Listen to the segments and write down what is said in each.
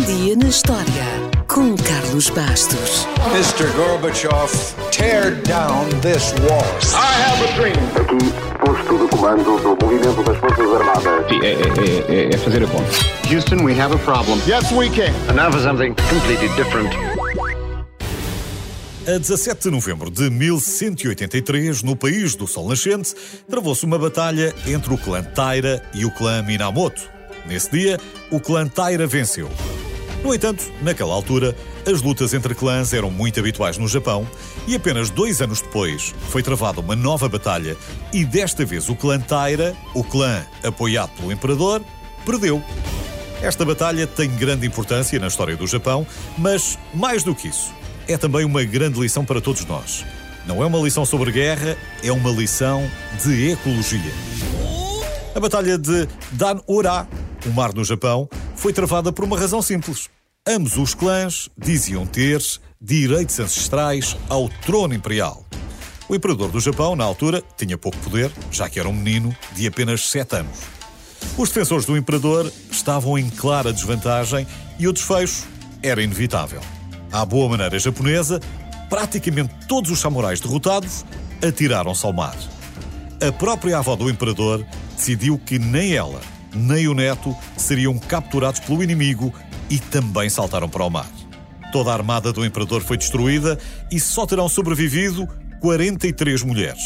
Um dia na história com Carlos Bastos. Mr. Gorbachev, tear down this wall. I have a dream. Aqui, posto de comando do movimento das Forças Armadas. Sim, é, é, é, é fazer a conta. Houston, we have a problem. Yes, we can. And now for something completely different. A 17 de novembro de 1183, no país do Sol Nascente, travou-se uma batalha entre o clã Taira e o clã Minamoto. Nesse dia, o clã Taira venceu. No entanto, naquela altura, as lutas entre clãs eram muito habituais no Japão e apenas dois anos depois foi travada uma nova batalha e desta vez o clã Taira, o clã apoiado pelo imperador, perdeu. Esta batalha tem grande importância na história do Japão, mas mais do que isso, é também uma grande lição para todos nós. Não é uma lição sobre guerra, é uma lição de ecologia. A batalha de Dan-Ura, o mar no Japão, foi travada por uma razão simples. Ambos os clãs diziam ter direitos ancestrais ao trono imperial. O imperador do Japão, na altura, tinha pouco poder, já que era um menino de apenas 7 anos. Os defensores do imperador estavam em clara desvantagem e o desfecho era inevitável. À boa maneira japonesa, praticamente todos os samurais derrotados atiraram-se ao mar. A própria avó do imperador decidiu que nem ela, nem o neto seriam capturados pelo inimigo e também saltaram para o mar. Toda a armada do imperador foi destruída e só terão sobrevivido 43 mulheres.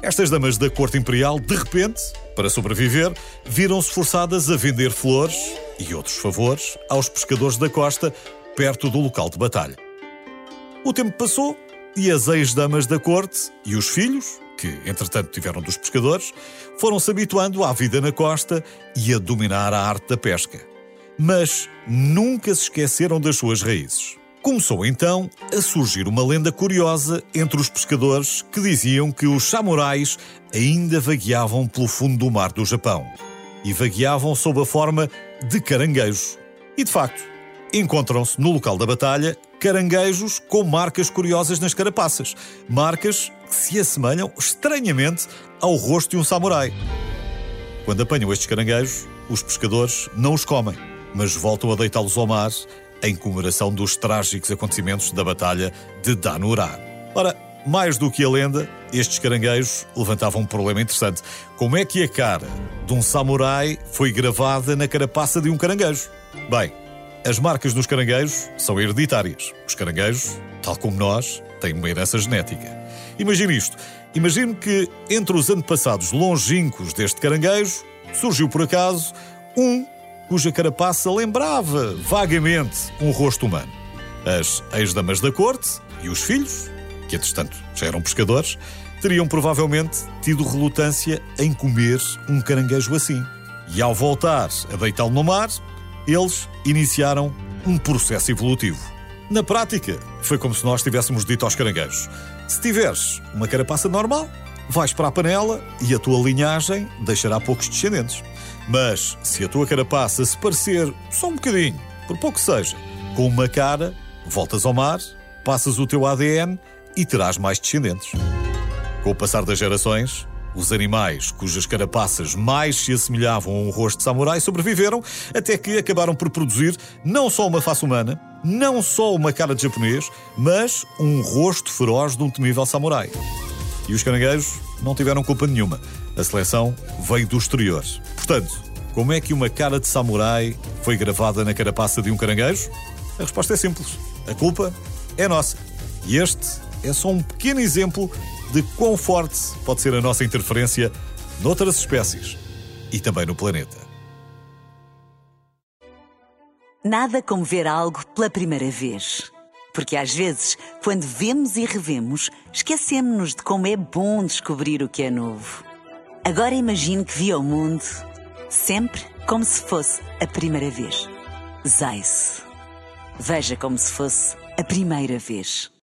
Estas damas da corte imperial, de repente, para sobreviver, viram-se forçadas a vender flores e outros favores aos pescadores da costa perto do local de batalha. O tempo passou e as ex-damas da corte e os filhos, que entretanto tiveram dos pescadores, foram-se habituando à vida na costa e a dominar a arte da pesca. Mas nunca se esqueceram das suas raízes. Começou então a surgir uma lenda curiosa entre os pescadores que diziam que os samurais ainda vagueavam pelo fundo do mar do Japão e vagueavam sob a forma de caranguejos. E de facto, encontram-se no local da batalha caranguejos com marcas curiosas nas carapaças, marcas que se assemelham estranhamente ao rosto de um samurai. Quando apanham estes caranguejos, os pescadores não os comem, mas voltam a deitá-los ao mar em comemoração dos trágicos acontecimentos da Batalha de Danurá. Ora, mais do que a lenda, estes caranguejos levantavam um problema interessante. Como é que a cara de um samurai foi gravada na carapaça de um caranguejo? Bem, as marcas dos caranguejos são hereditárias. Os caranguejos, tal como nós, têm uma herança genética. Imagine isto. Imagine que entre os antepassados longínquos deste caranguejo surgiu por acaso um cuja carapaça lembrava vagamente um rosto humano. As ex-damas da corte e os filhos, que entretanto já eram pescadores, teriam provavelmente tido relutância em comer um caranguejo assim. E ao voltar a deitá-lo no mar, eles iniciaram um processo evolutivo. Na prática, foi como se nós tivéssemos dito aos caranguejos: se tiveres uma carapaça normal, vais para a panela e a tua linhagem deixará poucos descendentes. Mas se a tua carapaça se parecer só um bocadinho, por pouco seja, com uma cara, voltas ao mar, passas o teu ADN e terás mais descendentes. Com o passar das gerações, os animais cujas carapaças mais se assemelhavam a um rosto de samurai sobreviveram até que acabaram por produzir não só uma face humana, não só uma cara de japonês, mas um rosto feroz de um temível samurai. E os caranguejos não tiveram culpa nenhuma. A seleção veio do exterior. Portanto, como é que uma cara de samurai foi gravada na carapaça de um caranguejo? A resposta é simples. A culpa é nossa. E este é só um pequeno exemplo de quão forte pode ser a nossa interferência noutras espécies e também no planeta. Nada como ver algo pela primeira vez. Porque às vezes, quando vemos e revemos, esquecemos-nos de como é bom descobrir o que é novo. Agora imagine que viu o mundo sempre como se fosse a primeira vez. Zais. Veja como se fosse a primeira vez.